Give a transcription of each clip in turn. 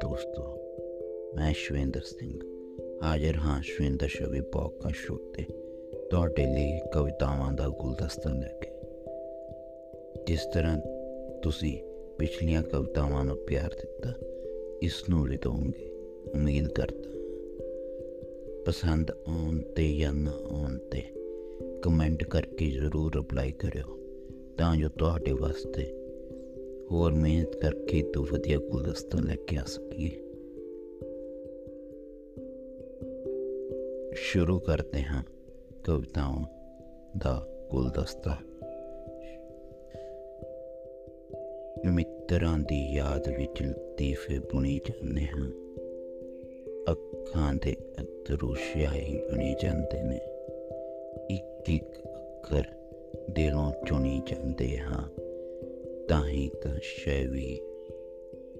ਦੋਸਤੋ ਮੈਂ ਸ਼ਵੇਂਦਰ ਸਿੰਘ ਹਾਜ਼ਰ ਹਾਂ ਸ਼ਵੇਂਦਰ ਸ਼ਵੀ ਪੌਡਕਾਸਟ ਸ਼ੋ ਤੇ ਤੁਹਾਡੇ ਲਈ ਕਵਿਤਾਵਾਂ ਦਾ ਗੁਲਦਸਤਾ ਲੈ ਕੇ ਜਿਸ ਤਰ੍ਹਾਂ ਤੁਸੀਂ ਪਿਛਲੀਆਂ ਕਵਿਤਾਵਾਂ ਨੂੰ ਪਿਆਰ ਦਿੱਤਾ ਇਸ ਨੂੰ ਵੀ ਉਮੀਦ ਕਰਦਾ ਪਸੰਦ ਆਉਣ ਤੇ ਜਾਂ ਨਾ ਆਉਣ ਤੇ ਕਮੈਂਟ ਕਰਕੇ ਜ਼ਰੂਰ ਰਿਪਲਾਈ ਕਰਿਓ ਤਾਂ ਜੋ ਤੁਹਾਡੇ ਵਾਸਤੇ ਹੋਰ ਮਿਹਨਤ ਕਰਕੇ ਤੋਂ ਵਧੀਆ ਗੁਲਦਸਤਾ ਲੈ ਕੇ ਆ ਸਕੀਏ। ਸ਼ੁਰੂ ਕਰਦੇ ਹਾਂ ਕਵਿਤਾਵਾਂ ਦਾ ਗੁਲਦਸਤਾ। ਮਿੱਤਰਾਂ ਦੀ ਯਾਦ ਵਿੱਚ ਲਤੀਫੇ ਬੁਣੀ ਜਾਂਦੇ ਹਾਂ। ਅੱਖਾਂ ਦੇ ਅਥਰੂ ਸ਼ਾਹੀ ਬਣੀ ਜਾਂਦੇ ਨੇ। ਇੱਕ ਇੱਕ ਅੱਖਰ ਦਿਲੋਂ ਚੁਣੀ ਜਾਂਦੇ ਹਾਂ। ਤਾਂ ਹੀ ਤਾਂ ਸ਼ੈਵੀ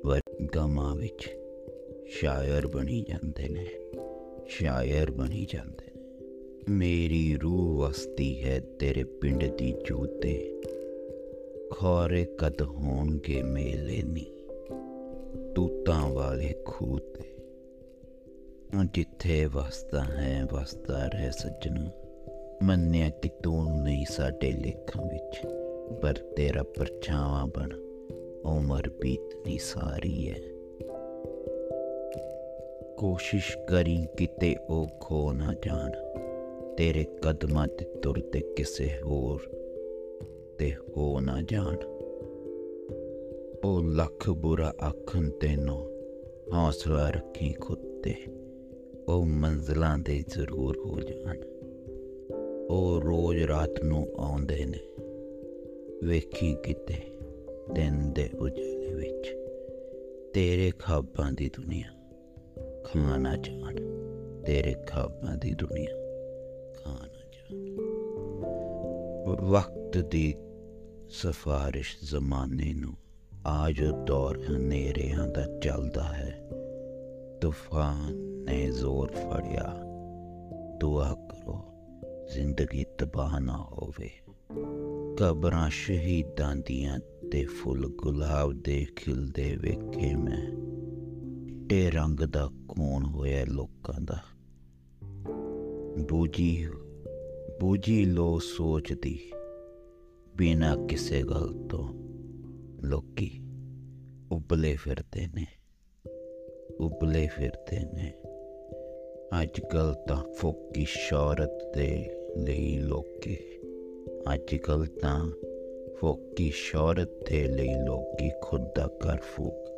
ਵਰਗਾਂ ਵਿੱਚ ਸ਼ਾਇਰ ਬਣੀ ਜਾਂਦੇ ਨੇ, ਸ਼ਾਇਰ ਬਣੀ ਜਾਂਦੇ ਨੇ। ਮੇਰੀ ਰੂਹ ਵਸਤੀ ਹੈ ਤੇਰੇ ਪਿੰਡ ਦੀ ਜੂਤੇ, ਖੋਰੇ ਕਦ ਹੋਣਗੇ ਮੇਲੇ ਨੀ। ਤੂਤਾਂ ਵਾਲੇ ਖੂਤੇ ਜਿੱਥੇ ਵਸਦਾ ਹੈ, ਵਸਦਾ ਰਹਿ ਸੱਜਣਾ। ਮੰਨਿਆ ਕਿ ਤੂੰ ਨਹੀਂ ਸਾਡੇ ਲੇਖਾਂ ਵਿੱਚ ਪਰ ਤੇਰਾ ਪਰਛਾਵਾਂ ਬਣ, ਉਮਰ ਬੀਤਨੀ ਸਾਰੀ ਹੈ ਕੋਸ਼ਿਸ਼ ਕਰੀ ਕਿਤੇ ਉਹ ਖੋ ਨਾ ਜਾਣ, ਤੇਰੇ ਕਦਮਾਂ ਤੇ ਤੁਰਦੇ ਕਿਸੇ ਹੋਰ ਤੇ ਹੋ ਨਾ ਜਾਣ। ਉਹ ਲੱਖ ਬੁਰਾ ਆਖਣ ਤੈਨੂੰ, ਹੌਸਲਾ ਰੱਖੀ ਖੁਦ ਤੇ, ਉਹ ਮੰਜ਼ਲਾਂ ਦੇ ਜ਼ਰੂਰ ਹੋ ਜਾਣ। ਉਹ ਰੋਜ਼ ਰਾਤ ਨੂੰ ਆਉਂਦੇ ਨੇ। ਵੇਖੀ ਕਿਤੇ ਦਿਨ ਦੇ ਉਜਲੇ ਵਿੱਚ। ਤੇਰੇ ਖਾਬਾਂ ਦੀ ਦੁਨੀਆ, ਖਾਣਾ ਜਾਣ। ਤੇਰੇ ਖਾਬਾਂ ਦੀ ਦੁਨੀਆ, ਖਾਣਾ ਜਾਣ। ਵਕਤ ਦੀ ਸਫਾਰਿਸ਼ ਜ਼ਮਾਨੇ ਨੂੰ ਆਜ ਦੌਰ ਹਨੇਰਿਆਂ ਦਾ ਚੱਲਦਾ ਹੈ। ਤੂਫਾਨ ਨੇ ਜ਼ੋਰ ਫੜਿਆ। ਦੁਆ ਕਰੋ ਜ਼ਿੰਦਗੀ ਤਬਾਹ ਨਾ ਹੋਵੇ। ਕਬਰਾਂ ਸ਼ਹੀਦਾਂ ਦੀਆਂ ਤੇ ਫੁੱਲ ਗੁਲਾਬ ਦੇ ਖਿਲਦੇ ਵੇਖੇ ਮੈਂ। ਟੇ ਰੰਗ ਦਾ ਕੋਣ ਹੋਇਆ ਲੋਕਾਂ ਦਾ। ਬੂਜੀ ਬੂਜੀ ਲੋ ਸੋਚਦੀ, ਬਿਨਾ ਕਿਸੇ ਗੱਲ ਤੋਂ ਲੋਕੀ ਉਬਲੇ ਫਿਰਦੇ ਨੇ, ਉਬਲੇ ਫਿਰਦੇ ਨੇ। ਅੱਜ ਕੱਲ ਤਾਂ ਫੋਕੀ ਸ਼ੌਹਰਤ ਦੇ ਲਈ ਲੋਕੀ ਅੱਜ ਕੱਲ ਤਾਂ ਫੋਕੀ ਸ਼ੌਹਰਤ ਦੇ ਲਈ ਲੋਕੀ ਖੁਦ ਦਾ ਕਰ ਫੂਕ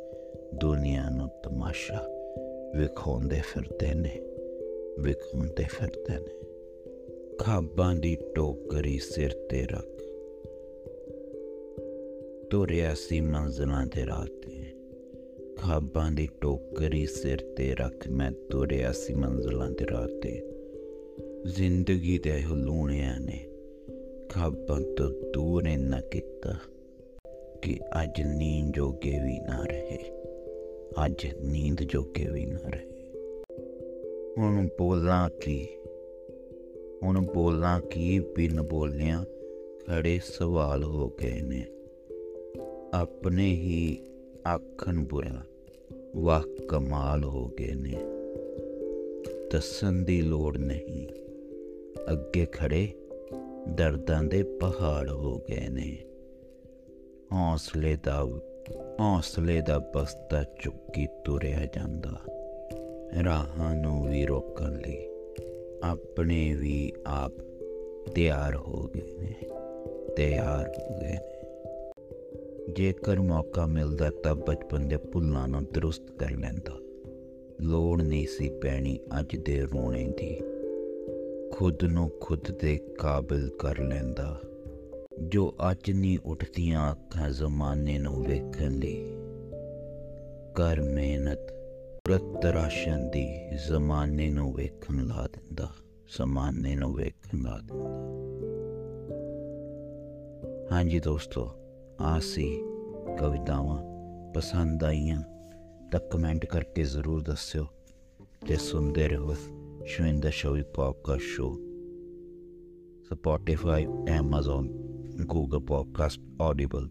ਦੁਨੀਆ ਨੂੰ ਤਮਾਸ਼ਾ ਵਿਖਾਉਂਦੇ ਫਿਰਦੇ ਨੇ, ਵਿਖਾਉਂਦੇ ਫਿਰਦੇ ਨੇ। ਖਾਬਾਂ ਦੀ ਟੋਕਰੀ ਸਿਰ ਤੇ ਰੱਖ। ਤੁਰਿਆ ਸੀ ਮੰਜ਼ਲਾਂ ਦੇ ਰਾਹ ਤੇ। ਖਾਬਾਂ ਦੀ ਟੋਕਰੀ ਸਿਰ ਤੇ ਰੱਖ ਮੈਂ ਤੁਰਿਆ ਸੀ ਮੰਜ਼ਲਾਂ ਦੇ ਰਾਹ ਤੇ। ਜ਼ਿੰਦਗੀ ਦੇ ਹਲੂਣਿਆਂ ਨੇ ਖਾਬਾਂ ਤੋਂ ਦੂਰ ਇੰਨਾ ਕੀਤਾ ਕਿ ਅੱਜ ਨੀਂਦ ਜੋਗੇ ਵੀ ਨਾ ਰਹੇ। ਅੱਜ ਨੀਂਦ ਜੋਗੇ ਵੀ ਨਾ ਰਹੇ। ਹੁਣ ਬੋਲਾਂ ਕੀ? ਹੁਣ ਬੋਲਾਂ ਕੀ ਬਿਨ ਬੋਲਿਆਂ ਖੜੇ ਸਵਾਲ ਹੋ ਗਏ ਨੇ। ਆਪਣੇ ਹੀ ਆਖਣ ਬੁਰਾ ਵਾਹ ਕਮਾਲ ਹੋ ਗਏ ਨੇ। ਦੱਸਣ ਦੀ ਲੋੜ ਨਹੀਂ। ਅੱਗੇ ਖੜੇ ਦਰਦਾਂ ਦੇ ਪਹਾੜ ਹੋ ਗਏ ਨੇ। ਹੌਸਲੇ ਦਾ ਹੌਸਲੇ ਦਾ ਬਸਤਾ ਚੁੱਕੀ ਤੁਰਿਆ ਜਾਂਦਾ। ਰਾਹਾਂ ਨੂੰ ਵੀ ਰੋਕਣ ਲਈ ਆਪਣੇ ਵੀ ਆਪ ਤਿਆਰ ਹੋ ਗਏ ਨੇ। ਤਿਆਰ ਹੋ ਗਏ ਨੇ। ਜੇਕਰ ਮੌਕਾ ਮਿਲਦਾ ਤਾਂ ਬਚਪਨ ਦੇ ਭੁੱਲਾਂ ਨੂੰ ਦਰੁਸਤ ਕਰ ਲੈਂਦਾ। ਲੋੜ ਨਹੀਂ ਸੀ ਪੈਣੀ ਅੱਜ ਦੇ ਰੋਣੇ ਦੀ। ਖੁਦ ਨੂੰ ਖੁਦ ਦੇ ਕਾਬਿਲ ਕਰ ਲੈਂਦਾ। ਜੋ ਅੱਜ ਨਹੀਂ ਉੱਠਦੀਆਂ ਅੱਖਾਂ ਜ਼ਮਾਨੇ ਨੂੰ ਵੇਖਣ ਲਈ। ਕਰ ਮਿਹਨਤ ਰਤ ਰਾਸ਼ਨ ਦੀ ਜ਼ਮਾਨੇ ਨੂੰ ਵੇਖਣ ਲਾ ਦਿੰਦਾ, ਜ਼ਮਾਨੇ ਨੂੰ ਵੇਖਣ ਲਾ ਦਿੰਦਾ। ਹਾਂਜੀ ਦੋਸਤੋ, ਆਸੀ ਕਵਿਤਾਵਾਂ ਪਸੰਦ ਆਈਆਂ ਤਾਂ ਕਮੈਂਟ ਕਰਕੇ ਜ਼ਰੂਰ ਦੱਸਿਓ ਤੇ ਸੁਣਦੇ ਰਹੋ। Showing the show podcast show Spotify, Amazon, Google Podcast, Audible.